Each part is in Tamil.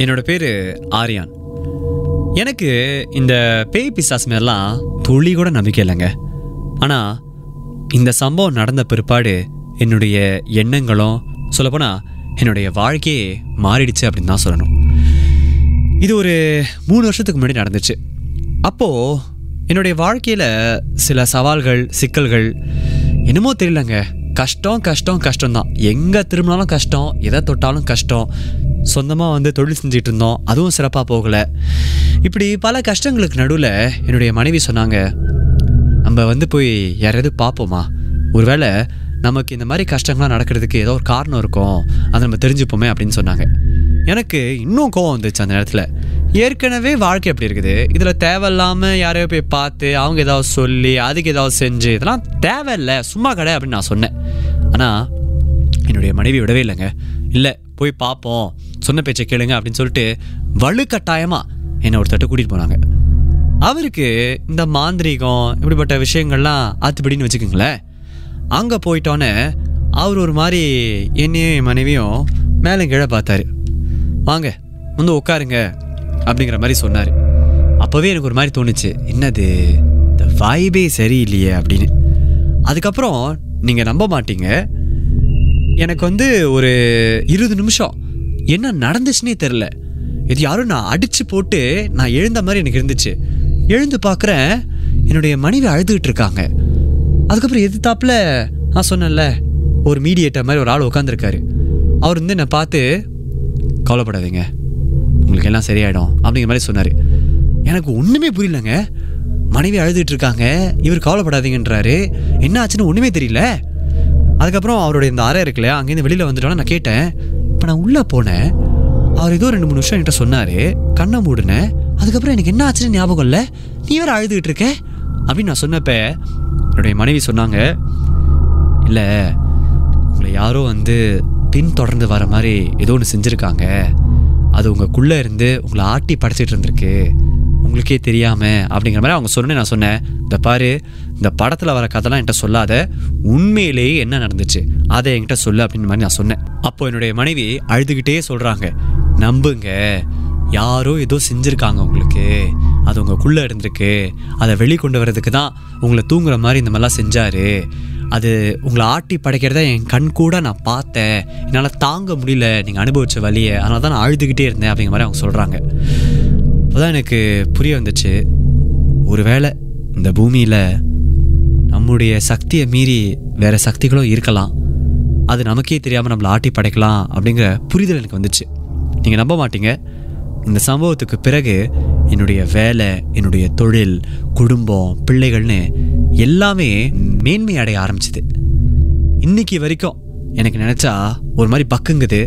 என்னோட பேர் ஆரியான். எனக்கு இந்த பேய் பிசாஸ் மேலாம் துளி கூட நம்பிக்கை இல்லைங்க. ஆனால் இந்த சம்பவம் நடந்த பிற்பாடு என்னுடைய எண்ணங்களும் சொல்லப்போனால் என்னுடைய வாழ்க்கையே மாறிடுச்சு அப்படின்னு தான் சொல்லணும். இது ஒரு மூணு வருஷத்துக்கு முன்னாடி நடந்துச்சு. அப்போது என்னுடைய வாழ்க்கையில் சில சவால்கள் சிக்கல்கள் என்னமோ தெரியலங்க. கஷ்டம் கஷ்டம் கஷ்டம் தான் எங்கே திரும்பினாலும் கஷ்டம் எதை தொட்டாலும் கஷ்டம். சொந்தமாக வந்து தொழில் செஞ்சுட்டு இருந்தோம் அதுவும் சிறப்பாக போகலை. இப்படி பல கஷ்டங்களுக்கு நடுவில் என்னுடைய மனைவி சொன்னாங்க நம்ம வந்து போய் யாரையாவது பார்ப்போமா? ஒருவேளை நமக்கு இந்த மாதிரி கஷ்டங்கள்லாம் நடக்கிறதுக்கு ஏதோ ஒரு காரணம் இருக்கும் அதை நம்ம தெரிஞ்சுப்போமே அப்படின்னு சொன்னாங்க. எனக்கு இன்னும் கோவம் வந்துச்சு அந்த நேரத்தில். ஏற்கனவே வாழ்க்கை எப்படி இருக்குது? இதில் தேவையில்லாமல் யாரையோ போய் பார்த்து அவங்க ஏதாவது சொல்லி அதுக்கு ஏதாவது செஞ்சு இதெல்லாம் தேவையில்லை. சும்மா கடை அப்படின்னு நான் சொன்னேன். ஆனால் என்னுடைய மனைவி விடவே இல்லைங்க. இல்லை போய் பார்ப்போம். சொன்ன பேச்சை கேளுங்க அப்படின்னு சொல்லிட்டு வலுக்கட்டாயமாக என்னை ஒருத்தட்ட கூட்டிகிட்டு போனாங்க. அவருக்கு இந்த மாந்திரீகம் இப்படிப்பட்ட விஷயங்கள்லாம் அத்துப்படின்னு வச்சுக்கோங்களேன். அங்கே போயிட்டோன்னே அவர் ஒரு மாதிரி என்னையும் என் மனைவியும் மேலே கீழே பார்த்தாரு. வாங்க வந்து உட்காருங்க. அப்படிங்கிற மாதிரி சொன்னார். அப்போவே எனக்கு ஒரு மாதிரி தோணுச்சு. என்னது இந்த வாய்பே சரியில்லையே அப்படின்னு. அதுக்கப்புறம் நீங்கள் நம்ப மாட்டீங்க. எனக்கு வந்து ஒரு இருபது நிமிஷம். என்ன நடந்துச்சுன்னே தெரில இது யாரும் நான் அடித்து போட்டு நான் எழுந்த மாதிரி எனக்கு இருந்துச்சு. எழுந்து பார்க்குறேன் என்னுடைய மனைவி அழுதுகிட்டு இருக்காங்க. அதுக்கப்புறம் எதிர்த்தாப்புல நான் சொன்னேன்ல ஒரு மீடியேட்டர் மாதிரி ஒரு ஆள் உட்காந்துருக்காரு அவர் வந்து என்னை பார்த்து கவலைப்படாதீங்க. உங்களுக்கு எல்லாம் சரியாயிடும் அப்படிங்கிற மாதிரி சொன்னார். எனக்கு ஒன்றுமே புரியலங்க. மனைவி அழுதுகிட்டு இருக்காங்க. இவர் கவலைப்படாதீங்கன்றாரு. என்ன ஆச்சுன்னு ஒன்றுமே தெரியல. அதுக்கப்புறம் அவருடைய இந்த அறை இருக்குல்ல அங்கேருந்து வெளியில் வந்துட்டோன்னா நான் கேட்டேன். இப்போ நான் உள்ளே போனேன். அவர் ஏதோ ரெண்டு மூணு நிமிஷம் என்கிட்ட சொன்னார். கண்ணை மூடினேன் அதுக்கப்புறம் எனக்கு என்ன ஆச்சுன்னு ஞாபகம் இல்லை. நீ வேறு அழுதுகிட்டு இருக்க? அப்படின்னு நான் சொன்னப்ப என்னுடைய மனைவி சொன்னாங்க. இல்லை உங்களை யாரோ வந்து பின்தொடர்ந்து வர மாதிரி ஏதோ ஒன்று செஞ்சுருக்காங்க. அது உங்களுக்குள்ளே இருந்து உங்களை ஆட்டி படைச்சிட்டு இருந்திருக்கு. உங்களுக்கே தெரியாமல் அப்படிங்கிற மாதிரி அவங்க சொன்னேன் நான் சொன்னேன். இந்த பாரு இந்த படத்தில் வர கதைலாம் என்கிட்ட சொல்லாத. உண்மையிலேயே என்ன நடந்துச்சு? அதை என்கிட்ட சொல்லு அப்படின்னு மாதிரி நான் சொன்னேன். அப்போ என்னுடைய மனைவி அழுதுகிட்டே சொல்கிறாங்க நம்புங்க. யாரோ ஏதோ செஞ்சுருக்காங்க உங்களுக்கு. அது உங்களுக்குள்ளே இருந்திருக்கு. அதை வெளிக்கொண்டு வர்றதுக்கு தான் உங்களை தூங்குற மாதிரி இந்த மாதிரிலாம் செஞ்சாரு. அது உங்களை ஆட்டி படைக்கிறத என் கண் கூட நான் பார்த்தேன். என்னால் தாங்க முடியல நீங்கள் அனுபவித்த வழியை. அதனால தான் நான் அழுதுகிட்டே இருந்தேன் அப்படிங்கிற மாதிரி அவங்க சொல்கிறாங்க அப்போதான் எனக்கு புரிய வந்துச்சு ஒருவேளை இந்த பூமியில் நம்முடைய சக்தியை மீறி வேறு சக்திகளும் இருக்கலாம். அது நமக்கே தெரியாமல் நம்மளை ஆட்டி படைக்கலாம் அப்படிங்கிற புரிதல் எனக்கு வந்துச்சு. நீங்கள் நம்ப மாட்டீங்க. இந்த சம்பவத்துக்கு பிறகு என்னுடைய வேலை என்னுடைய தொழில் குடும்பம் பிள்ளைகள்னு எல்லாமே மேன்மை அடைய ஆரம்பிச்சுது. இன்னைக்கு வரைக்கும் எனக்கு நினச்சா ஒரு மாதிரி பக்குங்குது.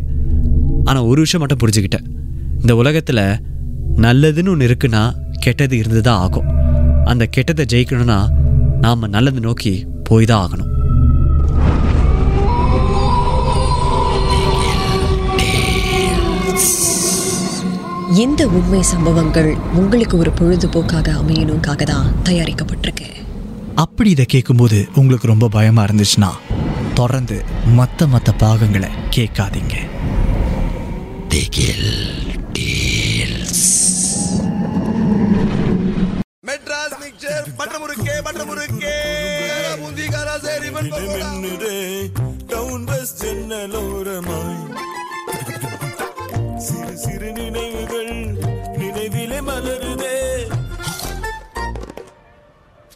ஆனால் ஒரு விஷயம் மட்டும் புரிஞ்சுக்கிட்டேன். இந்த உலகத்தில் நல்லதுன்னு ஒன்று இருக்குன்னா கெட்டது இருந்து தான் ஆகும். அந்த கெட்டதை ஜெயிக்கணும்னா நாம் நல்லது நோக்கி போய் தான் ஆகணும். எந்த உண்மை சம்பவங்கள் உங்களுக்கு ஒரு பொழுதுபோக்காக அமையணுக்காக தான் தயாரிக்கப்பட்டிருக்கு? அப்படி இதை கேட்கும்போது உங்களுக்கு ரொம்ப பயமா இருந்துச்சுன்னா தொடர்ந்து மற்ற மற்ற பாகங்களை கேட்காதீங்க. மெட்ராஸ் மிக்சர் முறுக்கே முறுக்கே டவுன் பஸ் ஜன்னலோரமாய் சிறு சிறு நினைவுகள் நினைவிலே மலருதே